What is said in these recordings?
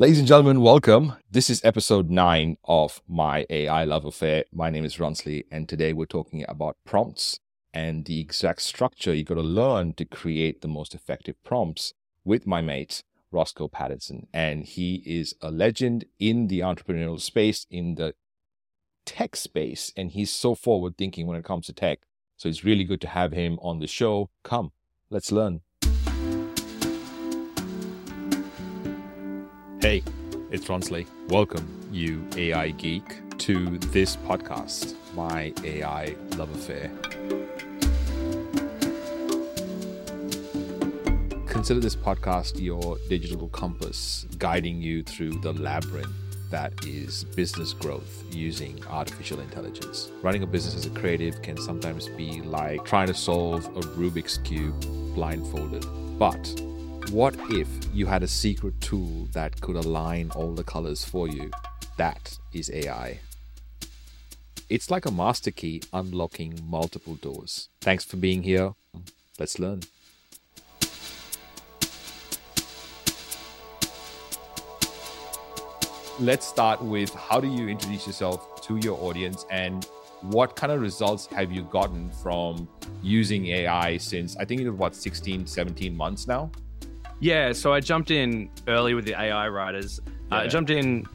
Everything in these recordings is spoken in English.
Ladies and gentlemen, welcome. This is episode nine of my AI love affair. My name is Ronsley, and today we're talking about prompts and the exact structure you got to learn to create the most effective prompts with my mate, Rossco Paddison. And he is a legend in the entrepreneurial space, in the tech space, and he's so forward thinking when it comes to tech. So it's really good to have him on the show. Come, let's learn. Hey, it's Ronsley. Welcome, you AI geek, to this podcast, my AI love affair. Consider this podcast your digital compass guiding you through the labyrinth that is business growth using artificial intelligence. Running a business as a creative can sometimes be like trying to solve a Rubik's Cube blindfolded. But what if you had a secret tool that could align all the colors for you? That is AI. It's like a master key unlocking multiple doors. Thanks for being here. Let's learn. Let's start with how do you introduce yourself to your audience and what kind of results have you gotten from using AI since I think it was what 16, 17 months now? Yeah, so I jumped in early with the AI writers. Yeah. Uh, I jumped in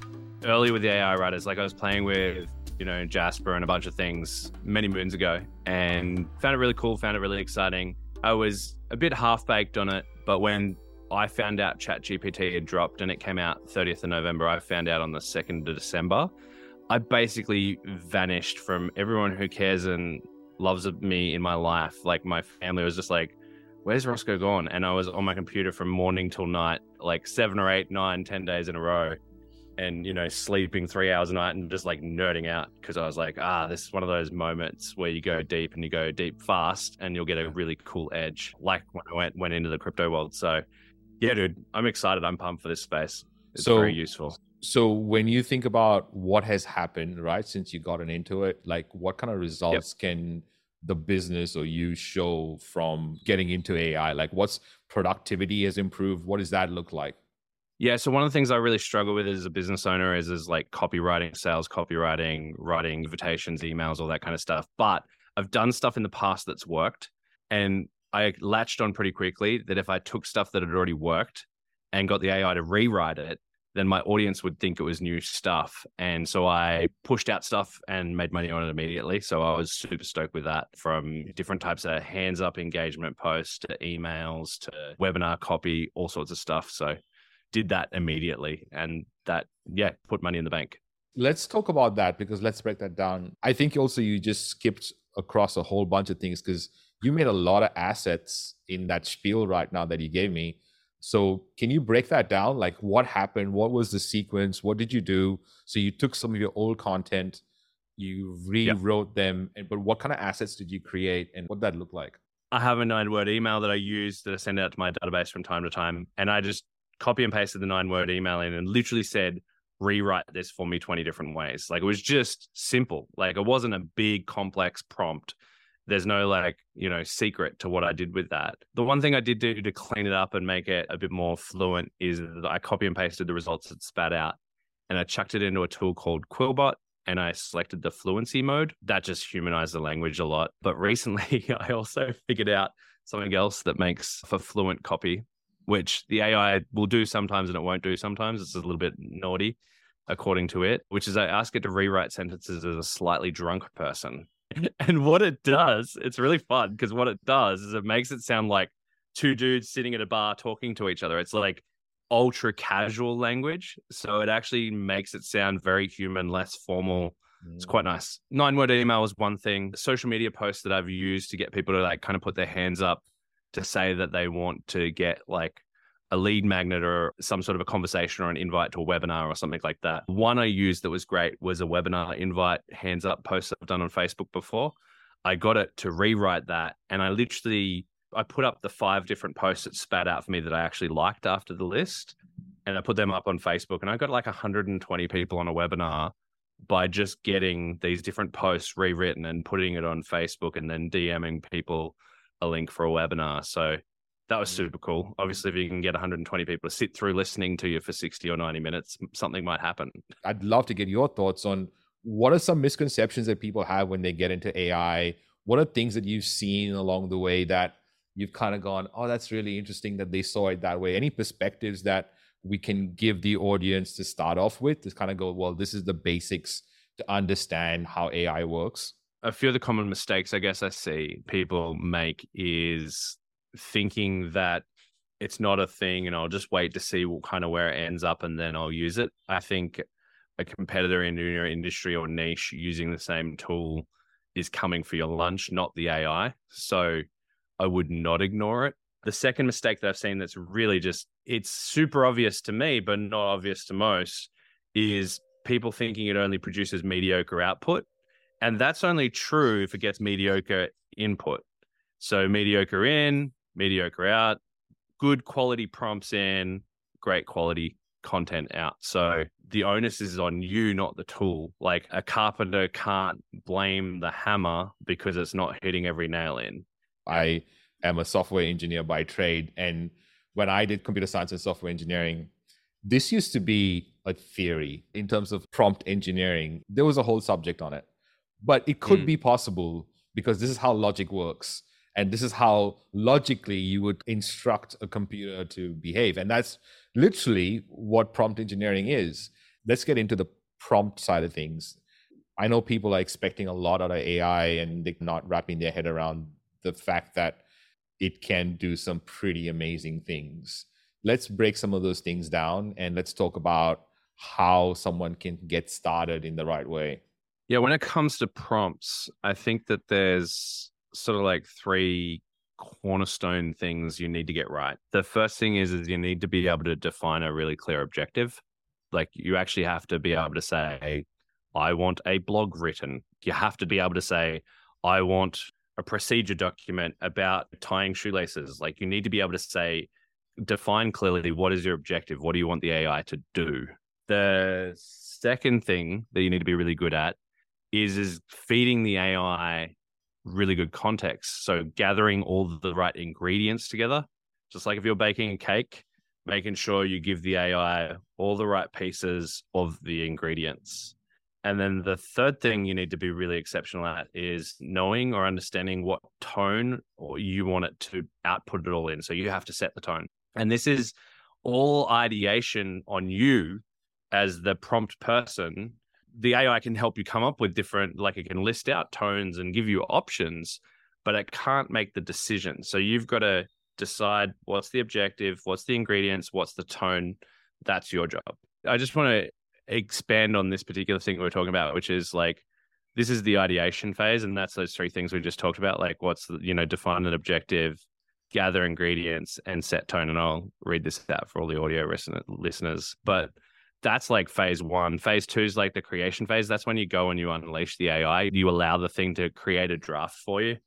early with the AI writers. Like I was playing with, you know, Jasper and a bunch of things many moons ago and found it really cool, found it really exciting. I was a bit half baked on it, but when I found out ChatGPT had dropped and it came out 30th of November, I found out on the 2nd of December. I basically vanished from everyone who cares and loves me in my life. Like my family was just like, where's Rossco gone? And I was on my computer from morning till night, like seven or eight, nine, ten days in a row. And, you know, sleeping three hours a night and just like nerding out because I was like, ah, this is one of those moments where you go deep and you go deep fast and you'll get a really cool edge, like when I went, went into the crypto world. So, yeah, dude, I'm excited. I'm pumped for this space. It's so, very useful. So, when you think about what has happened, right, since you gotten into it, like what kind of results yep. can the business or you show from getting into AI? Like, what's productivity has improved? What does that look like? Yeah, so one of the things I really struggle with as a business owner is is like copywriting, sales copywriting, writing invitations, emails, all that kind of stuff. But I've done stuff in the past that's worked, and I latched on pretty quickly that if I took stuff that had already worked and got the AI to rewrite it, then my audience would think it was new stuff. And so I pushed out stuff and made money on it immediately. So I was super stoked with that from different types of hands up engagement posts to emails to webinar copy, all sorts of stuff. So did that immediately. And that, yeah, put money in the bank. Let's talk about that because let's break that down. I think also you just skipped across a whole bunch of things because you made a lot of assets in that spiel right now that you gave me so can you break that down? Like what happened? What was the sequence? What did you do? So you took some of your old content, you rewrote yep. them, but what kind of assets did you create and what that look like? I have a nine word email that I use that I send out to my database from time to time. And I just copy and pasted the nine word email in and literally said, rewrite this for me 20 different ways. Like it was just simple. Like it wasn't a big complex prompt there's no like you know secret to what i did with that. The one thing i did do to clean it up and make it a bit more fluent is that i copy and pasted the results that spat out and i chucked it into a tool called quillbot and i selected the fluency mode. That just humanized the language a lot. But recently i also figured out something else that makes for fluent copy which the ai will do sometimes and it won't do sometimes. It's a little bit naughty according to it which is i ask it to rewrite sentences as a slightly drunk person and what it does, it's really fun because what it does is it makes it sound like two dudes sitting at a bar talking to each other. It's like ultra casual language. So it actually makes it sound very human, less formal. It's quite mm. nice. Nine word email is one thing. Social media posts that I've used to get people to like kind of put their hands up to say that they want to get like a lead magnet or some sort of a conversation or an invite to a webinar or something like that. One I used that was great was a webinar invite hands up post I've done on Facebook before. I got it to rewrite that and I literally I put up the five different posts that spat out for me that I actually liked after the list and I put them up on Facebook and I got like 120 people on a webinar by just getting these different posts rewritten and putting it on Facebook and then DMing people a link for a webinar. So that was super cool. Obviously, if you can get 120 people to sit through listening to you for 60 or 90 minutes, something might happen. I'd love to get your thoughts on what are some misconceptions that people have when they get into AI? What are things that you've seen along the way that you've kind of gone, oh, that's really interesting that they saw it that way? Any perspectives that we can give the audience to start off with to kind of go, well, this is the basics to understand how AI works? A few of the common mistakes I guess I see people make is thinking that it's not a thing and I'll just wait to see what kind of where it ends up and then I'll use it. I think a competitor in your industry or niche using the same tool is coming for your lunch, not the AI. So I would not ignore it. The second mistake that I've seen that's really just it's super obvious to me, but not obvious to most, is people thinking it only produces mediocre output. And that's only true if it gets mediocre input. So mediocre in, mediocre out, good quality prompts in, great quality content out. So the onus is on you, not the tool. Like a carpenter can't blame the hammer because it's not hitting every nail in. I am a software engineer by trade. And when I did computer science and software engineering, this used to be a theory in terms of prompt engineering. There was a whole subject on it. But it could mm. be possible because this is how logic works. And this is how logically you would instruct a computer to behave. And that's literally what prompt engineering is. Let's get into the prompt side of things. I know people are expecting a lot out of AI and they're not wrapping their head around the fact that it can do some pretty amazing things. Let's break some of those things down and let's talk about how someone can get started in the right way. Yeah, when it comes to prompts, I think that there's sort of like three cornerstone things you need to get right. The first thing is is you need to be able to define a really clear objective. Like you actually have to be able to say I want a blog written. You have to be able to say I want a procedure document about tying shoelaces. Like you need to be able to say, define clearly what is your objective? What do you want the AI to do? The second thing that you need to be really good at is is feeding the AI really good context. So gathering all the right ingredients together, just like if you're baking a cake, making sure you give the AI all the right pieces of the ingredients. And then the third thing you need to be really exceptional at is knowing or understanding what tone or you want it to output it all in. So you have to set the tone. And this is all ideation on you as the prompt person. The AI can help you come up with different, like it can list out tones and give you options, but it can't make the decision. So you've got to decide what's the objective, what's the ingredients, what's the tone. That's your job. I just want to expand on this particular thing we are talking about, which is like this is the ideation phase, and that's those three things we just talked about. Like, what's the, you know, define an objective, gather ingredients, and set tone. And I'll read this out for all the audio listeners. But that's like phase one. Phase two is like the creation phase. That's when you go and you unleash the AI. You allow the thing to create a draft for you,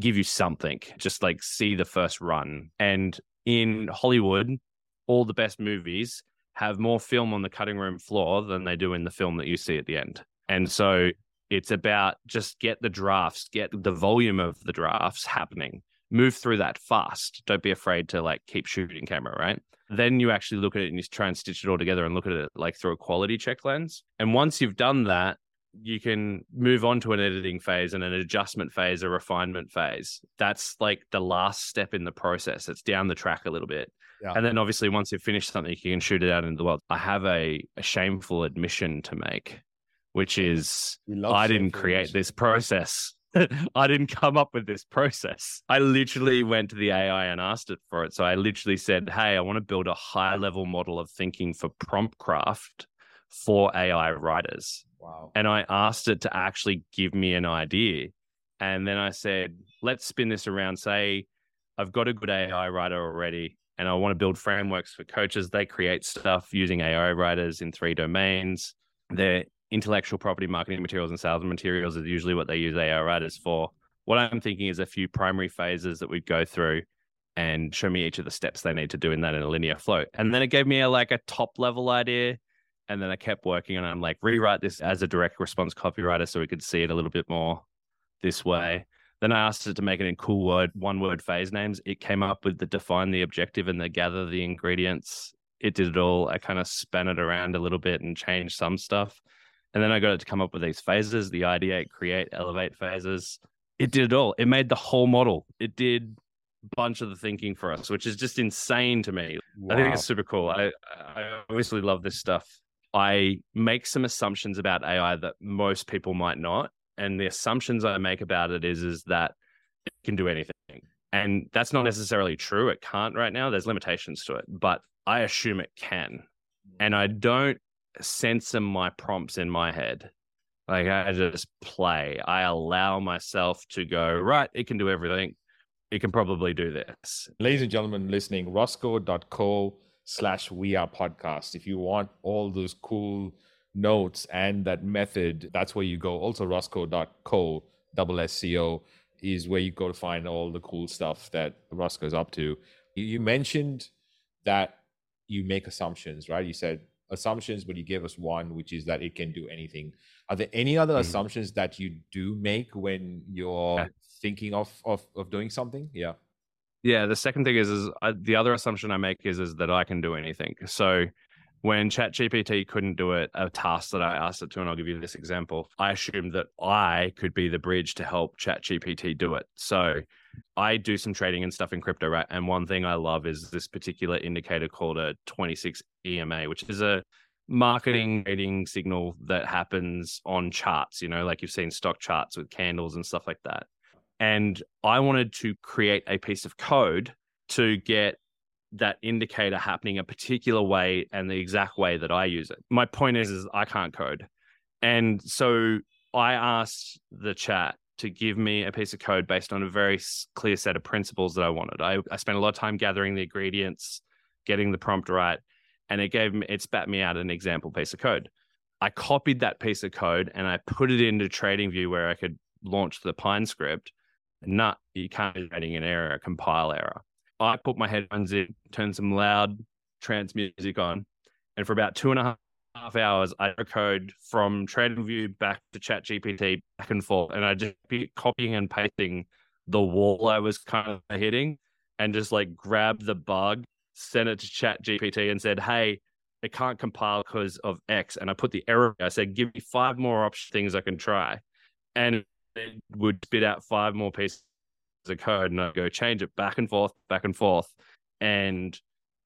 give you something, just like see the first run. And in Hollywood, all the best movies have more film on the cutting room floor than they do in the film that you see at the end. And so it's about just get the drafts, get the volume of the drafts happening, move through that fast. Don't be afraid to like keep shooting camera, right? Then you actually look at it and you try and stitch it all together and look at it like through a quality check lens. And once you've done that, you can move on to an editing phase and an adjustment phase, a refinement phase. That's like the last step in the process. It's down the track a little bit. Yeah. And then obviously once you've finished something, you can shoot it out into the world. I have a, a shameful admission to make, which is I didn't create this process. I didn't come up with this process. I literally went to the AI and asked it for it. So I literally said, Hey, I want to build a high level model of thinking for prompt craft for AI writers. Wow. And I asked it to actually give me an idea. And then I said, let's spin this around. Say, I've got a good AI writer already and I want to build frameworks for coaches. They create stuff using AI writers in three domains. Their intellectual property marketing materials and sales materials is usually what they use AI writers for. What I'm thinking is a few primary phases that we'd go through and show me each of the steps they need to do in that in a linear flow. And then it gave me a, like a top level idea. And then I kept working on it. I'm like, rewrite this as a direct response copywriter so we could see it a little bit more this way. Then I asked it to make it in cool word, one word phase names. It came up with the define the objective and the gather the ingredients. It did it all. I kind of span it around a little bit and changed some stuff. And then I got it to come up with these phases, the ideate, create, elevate phases. It did it all. It made the whole model. It did a bunch of the thinking for us, which is just insane to me. Wow. I think it's super cool. I, I obviously love this stuff. I make some assumptions about AI that most people might not. And the assumptions I make about it is, is that it can do anything. And that's not necessarily true. It can't right now. There's limitations to it, but I assume it can. And I don't censor my prompts in my head. Like I just play. I allow myself to go, right, it can do everything. It can probably do this. Ladies and gentlemen listening, rossco.co slash we are podcast. If you want all those cool notes and that method, that's where you go. Also, rossco.co, double SCO, is where you go to find all the cool stuff that Rossco's up to. You mentioned that you make assumptions, right? You said assumptions, but you gave us one, which is that it can do anything. Are there any other mm-hmm. assumptions that you do make when you're yeah. thinking of, of of doing something? Yeah. Yeah. The second thing is is I, the other assumption I make is is that I can do anything. So when ChatGPT couldn't do it, a task that I asked it to, and I'll give you this example, I assumed that I could be the bridge to help ChatGPT do it. So I do some trading and stuff in crypto, right? And one thing I love is this particular indicator called a 26 EMA, which is a marketing trading signal that happens on charts, you know, like you've seen stock charts with candles and stuff like that. And I wanted to create a piece of code to get that indicator happening a particular way and the exact way that I use it. My point is, is I can't code. And so I asked the chat to give me a piece of code based on a very clear set of principles that I wanted. I, I spent a lot of time gathering the ingredients, getting the prompt right, and it gave me it spat me out an example piece of code. I copied that piece of code and I put it into TradingView where I could launch the Pine script. Not you can't be writing an error, a compile error. I put my headphones in, turned some loud trance music on, and for about two and a half hours, I code from TradingView back to ChatGPT back and forth, and I just be copying and pasting the wall I was kind of hitting, and just like grab the bug, sent it to Chat GPT and said, "Hey, it can't compile because of X," and I put the error. I said, "Give me five more option things I can try," and it would spit out five more pieces of code and I go change it back and forth, back and forth. And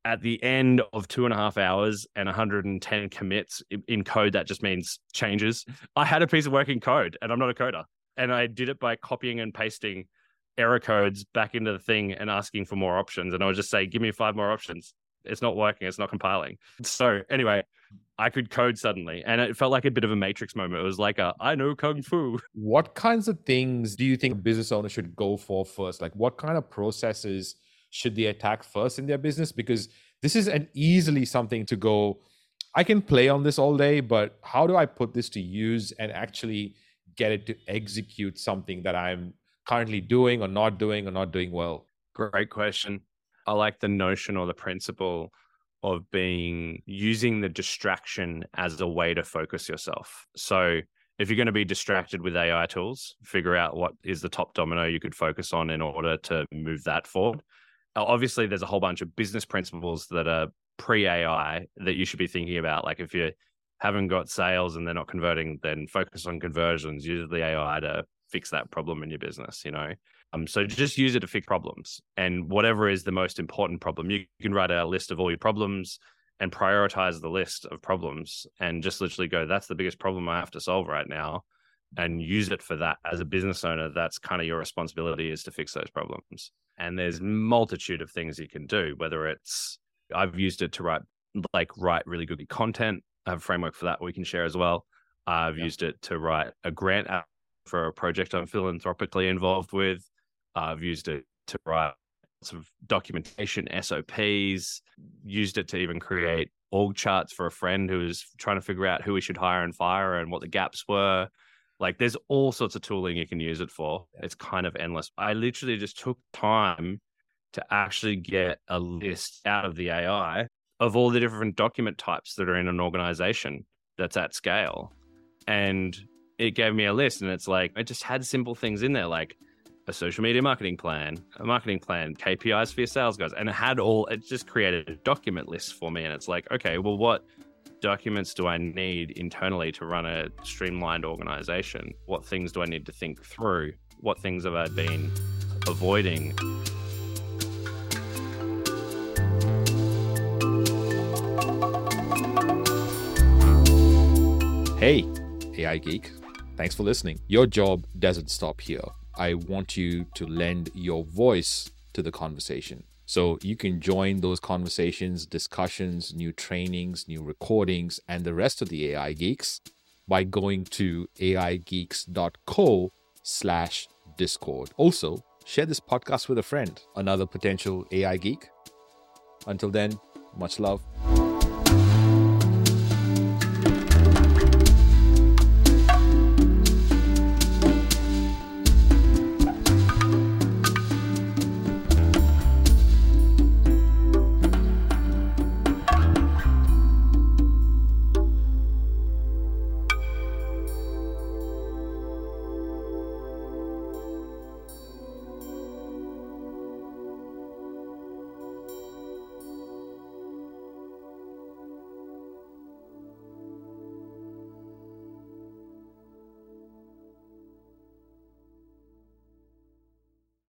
at the end of two and a half hours and 110 commits in code, that just means changes. I had a piece of working code and I'm not a coder. And I did it by copying and pasting error codes back into the thing and asking for more options. And I would just say, give me five more options. It's not working. It's not compiling. So anyway, I could code suddenly, and it felt like a bit of a matrix moment. It was like a I know kung fu. What kinds of things do you think a business owner should go for first? Like, what kind of processes should they attack first in their business? Because this is an easily something to go. I can play on this all day, but how do I put this to use and actually get it to execute something that I'm currently doing or not doing or not doing well? Great question. I like the notion or the principle of being using the distraction as a way to focus yourself. So if you're going to be distracted with AI tools, figure out what is the top domino you could focus on in order to move that forward. Obviously, there's a whole bunch of business principles that are pre AI that you should be thinking about. Like if you haven't got sales and they're not converting, then focus on conversions. Use the AI to fix that problem in your business, you know? Um, so just use it to fix problems and whatever is the most important problem, you, can write a list of all your problems and prioritize the list of problems and just literally go, that's the biggest problem I have to solve right now and use it for that as a business owner that's kind of your responsibility is to fix those problems and there's multitude of things you can do whether it's i've used it to write like write really good content i have a framework for that we can share as well i've yeah. used it to write a grant for a project i'm philanthropically involved with I've used it to write sort of documentation, SOPs, used it to even create org charts for a friend who was trying to figure out who we should hire and fire and what the gaps were. Like there's all sorts of tooling you can use it for. It's kind of endless. I literally just took time to actually get a list out of the AI of all the different document types that are in an organization that's at scale. And it gave me a list and it's like, it just had simple things in there like a social media marketing plan, a marketing plan, KPIs for your sales guys, and it had all. It just created a document list for me, and it's like, okay, well, what documents do I need internally to run a streamlined organization? What things do I need to think through? What things have I been avoiding? Hey, AI Geek. Thanks for listening. Your job doesn't stop here. I want you to lend your voice to the conversation. So you can join those conversations, discussions, new trainings, new recordings, and the rest of the AI Geeks by going to aigeeks.co slash discord. Also, share this podcast with a friend, another potential AI geek. Until then, much love.